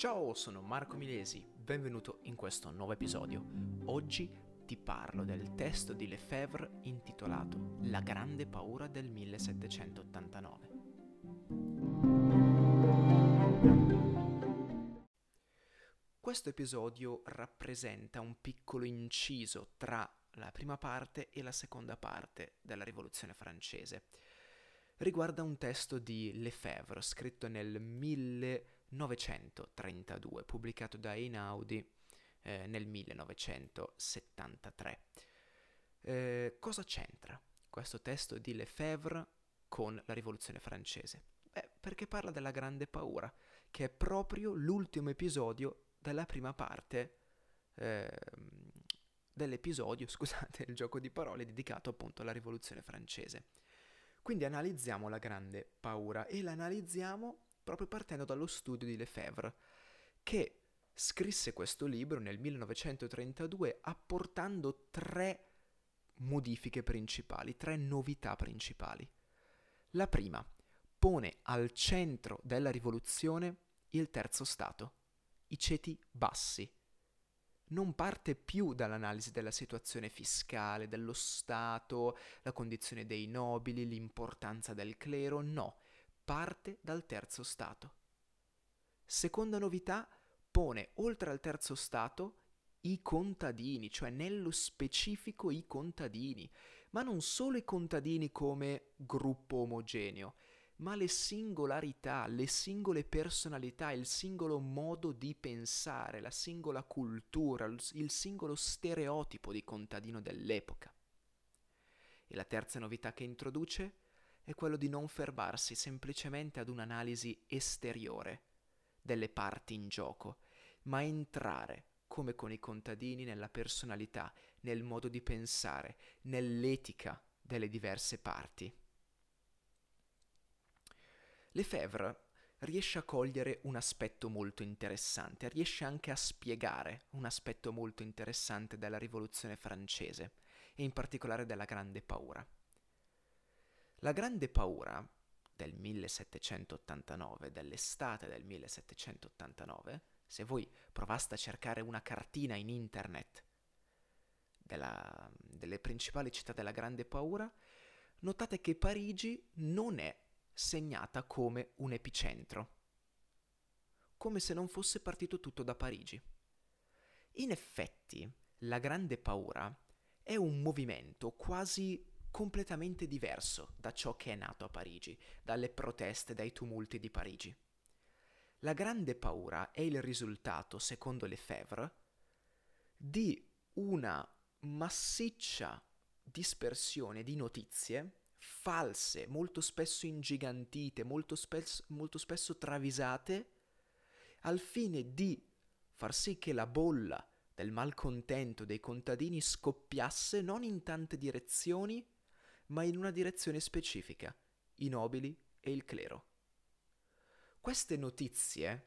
Ciao, sono Marco Milesi, benvenuto in questo nuovo episodio. Oggi ti parlo del testo di Lefebvre intitolato La grande paura del 1789. Questo episodio rappresenta un piccolo inciso tra la prima parte e la seconda parte della Rivoluzione francese. Riguarda un testo di Lefebvre scritto nel 1789 1932, pubblicato da Einaudi eh, nel 1973. Eh, cosa c'entra questo testo di Lefebvre con la rivoluzione francese? Beh, perché parla della grande paura, che è proprio l'ultimo episodio della prima parte eh, dell'episodio, scusate, il gioco di parole dedicato appunto alla rivoluzione francese. Quindi analizziamo la grande paura e la analizziamo proprio partendo dallo studio di Lefebvre, che scrisse questo libro nel 1932 apportando tre modifiche principali, tre novità principali. La prima pone al centro della rivoluzione il terzo Stato, i ceti bassi. Non parte più dall'analisi della situazione fiscale, dello Stato, la condizione dei nobili, l'importanza del clero, no, parte dal terzo stato. Seconda novità, pone oltre al terzo stato i contadini, cioè nello specifico i contadini, ma non solo i contadini come gruppo omogeneo, ma le singolarità, le singole personalità, il singolo modo di pensare, la singola cultura, il singolo stereotipo di contadino dell'epoca. E la terza novità che introduce? È quello di non fermarsi semplicemente ad un'analisi esteriore delle parti in gioco, ma entrare, come con i contadini, nella personalità, nel modo di pensare, nell'etica delle diverse parti. Lefebvre riesce a cogliere un aspetto molto interessante, riesce anche a spiegare un aspetto molto interessante della rivoluzione francese e in particolare della grande paura. La grande paura del 1789, dell'estate del 1789, se voi provaste a cercare una cartina in internet della, delle principali città della grande paura, notate che Parigi non è segnata come un epicentro, come se non fosse partito tutto da Parigi. In effetti, la grande paura è un movimento quasi completamente diverso da ciò che è nato a Parigi, dalle proteste, dai tumulti di Parigi. La grande paura è il risultato, secondo Lefebvre, di una massiccia dispersione di notizie false, molto spesso ingigantite, molto spesso, molto spesso travisate, al fine di far sì che la bolla del malcontento dei contadini scoppiasse non in tante direzioni, ma in una direzione specifica, i nobili e il clero. Queste notizie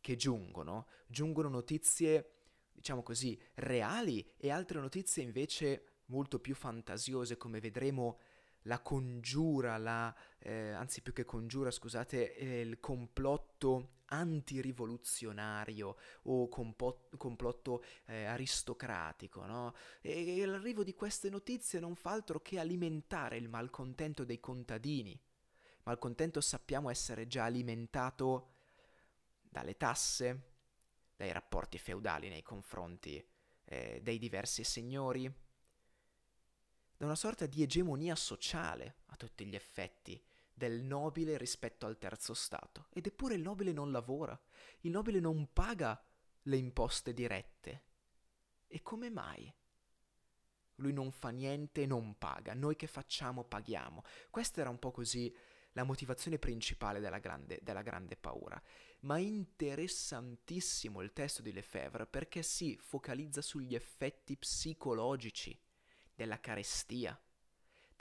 che giungono, giungono notizie, diciamo così, reali e altre notizie invece molto più fantasiose, come vedremo la congiura, la, eh, anzi più che congiura, scusate, il complotto antirivoluzionario o complotto, complotto eh, aristocratico, no? E, e l'arrivo di queste notizie non fa altro che alimentare il malcontento dei contadini. Malcontento sappiamo essere già alimentato dalle tasse, dai rapporti feudali nei confronti eh, dei diversi signori, da una sorta di egemonia sociale a tutti gli effetti del nobile rispetto al terzo stato. Ed eppure il nobile non lavora, il nobile non paga le imposte dirette. E come mai? Lui non fa niente e non paga, noi che facciamo paghiamo. Questa era un po' così la motivazione principale della grande, della grande paura. Ma interessantissimo il testo di Lefebvre perché si focalizza sugli effetti psicologici della carestia,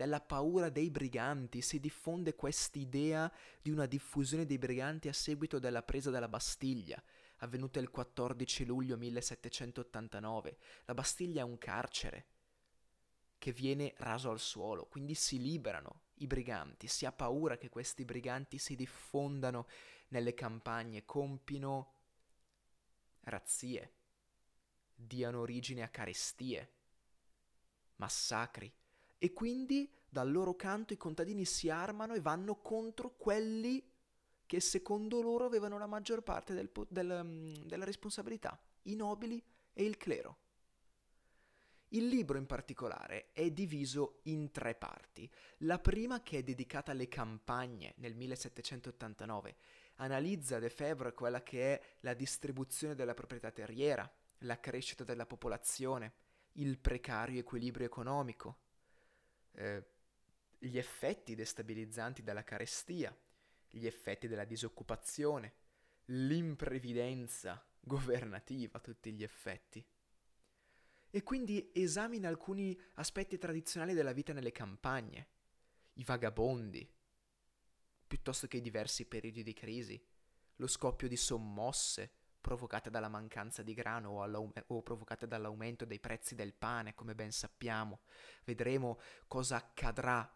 della paura dei briganti, si diffonde quest'idea di una diffusione dei briganti a seguito della presa della Bastiglia, avvenuta il 14 luglio 1789. La Bastiglia è un carcere che viene raso al suolo, quindi si liberano i briganti, si ha paura che questi briganti si diffondano nelle campagne, compino razzie, diano origine a carestie, massacri, e quindi dal loro canto i contadini si armano e vanno contro quelli che secondo loro avevano la maggior parte del, del, mm, della responsabilità, i nobili e il clero. Il libro in particolare è diviso in tre parti. La prima, che è dedicata alle campagne nel 1789, analizza De Febvre quella che è la distribuzione della proprietà terriera, la crescita della popolazione, il precario equilibrio economico, eh, gli effetti destabilizzanti della carestia, gli effetti della disoccupazione, l'imprevidenza governativa a tutti gli effetti. E quindi esamina alcuni aspetti tradizionali della vita nelle campagne, i vagabondi, piuttosto che i diversi periodi di crisi, lo scoppio di sommosse provocate dalla mancanza di grano o, o, provocate dall'aumento dei prezzi del pane, come ben sappiamo. Vedremo cosa accadrà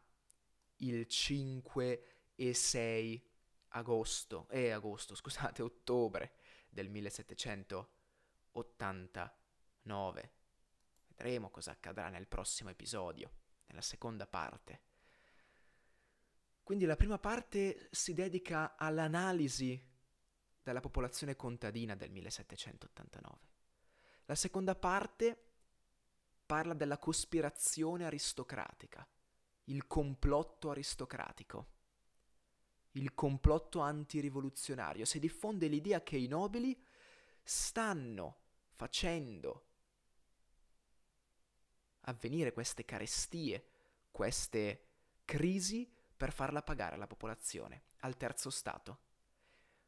il 5 e 6 agosto, eh, agosto, scusate, ottobre del 1789. Vedremo cosa accadrà nel prossimo episodio, nella seconda parte. Quindi la prima parte si dedica all'analisi della popolazione contadina del 1789. La seconda parte parla della cospirazione aristocratica, il complotto aristocratico il complotto antirivoluzionario, si diffonde l'idea che i nobili stanno facendo avvenire queste carestie, queste crisi per farla pagare alla popolazione, al terzo Stato.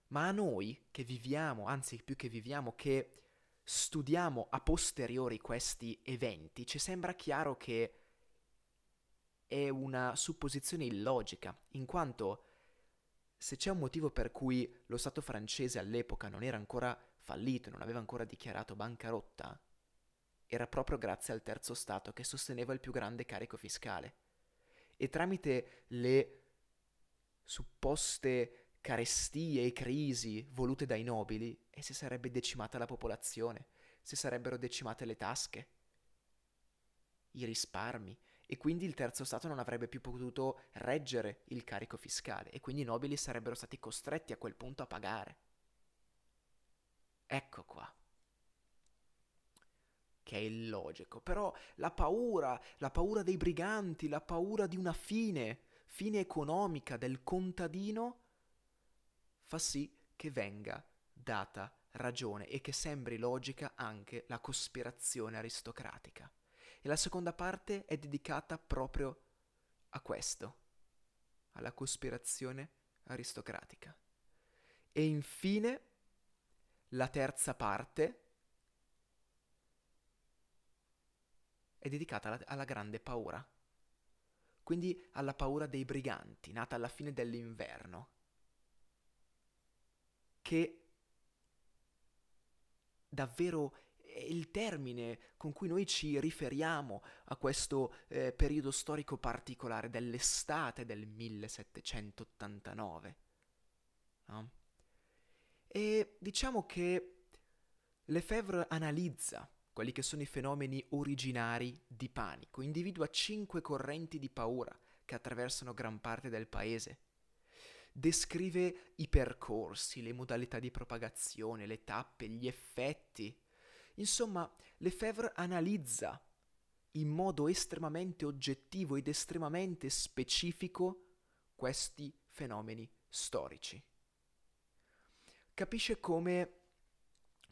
Ma a noi che viviamo, anzi più che viviamo, che studiamo a posteriori questi eventi, ci sembra chiaro che è una supposizione illogica, in quanto se c'è un motivo per cui lo Stato francese all'epoca non era ancora fallito, non aveva ancora dichiarato bancarotta, era proprio grazie al terzo Stato che sosteneva il più grande carico fiscale. E tramite le supposte carestie e crisi volute dai nobili, e si sarebbe decimata la popolazione, si sarebbero decimate le tasche, i risparmi, e quindi il terzo Stato non avrebbe più potuto reggere il carico fiscale e quindi i nobili sarebbero stati costretti a quel punto a pagare. Ecco qua. Che è illogico. Però la paura, la paura dei briganti, la paura di una fine, fine economica del contadino, fa sì che venga data ragione e che sembri logica anche la cospirazione aristocratica. E la seconda parte è dedicata proprio a questo, alla cospirazione aristocratica. E infine, la terza parte è dedicata alla, alla grande paura, quindi alla paura dei briganti, nata alla fine dell'inverno, che davvero il termine con cui noi ci riferiamo a questo eh, periodo storico particolare dell'estate del 1789. No? E diciamo che Lefebvre analizza quelli che sono i fenomeni originari di panico, individua cinque correnti di paura che attraversano gran parte del paese. Descrive i percorsi, le modalità di propagazione, le tappe, gli effetti Insomma, Lefebvre analizza in modo estremamente oggettivo ed estremamente specifico questi fenomeni storici. Capisce come,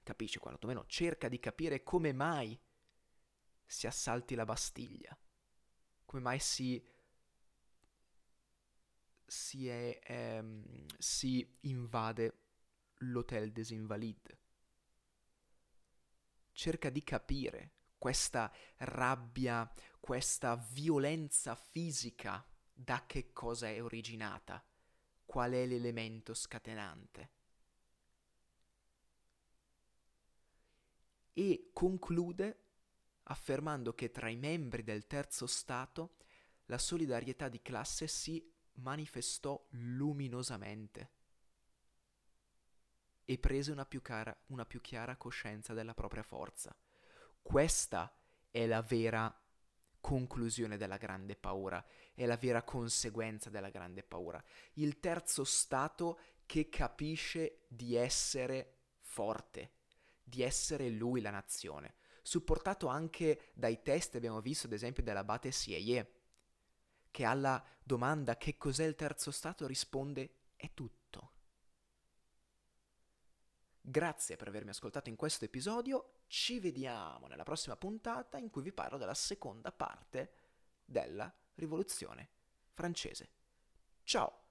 capisce quantomeno, cerca di capire come mai si assalti la Bastiglia, come mai si, si, è, ehm, si invade l'Hôtel des Invalides cerca di capire questa rabbia, questa violenza fisica, da che cosa è originata, qual è l'elemento scatenante. E conclude affermando che tra i membri del terzo Stato la solidarietà di classe si manifestò luminosamente. e prese una più, cara, una più chiara coscienza della propria forza. Questa è la vera conclusione della grande paura, è la vera conseguenza della grande paura. Il terzo stato che capisce di essere forte, di essere lui la nazione, supportato anche dai test abbiamo visto ad esempio dell'abate Sieye, che alla domanda che cos'è il terzo stato risponde è tutto. Grazie per avermi ascoltato in questo episodio, ci vediamo nella prossima puntata in cui vi parlo della seconda parte della rivoluzione francese. Ciao!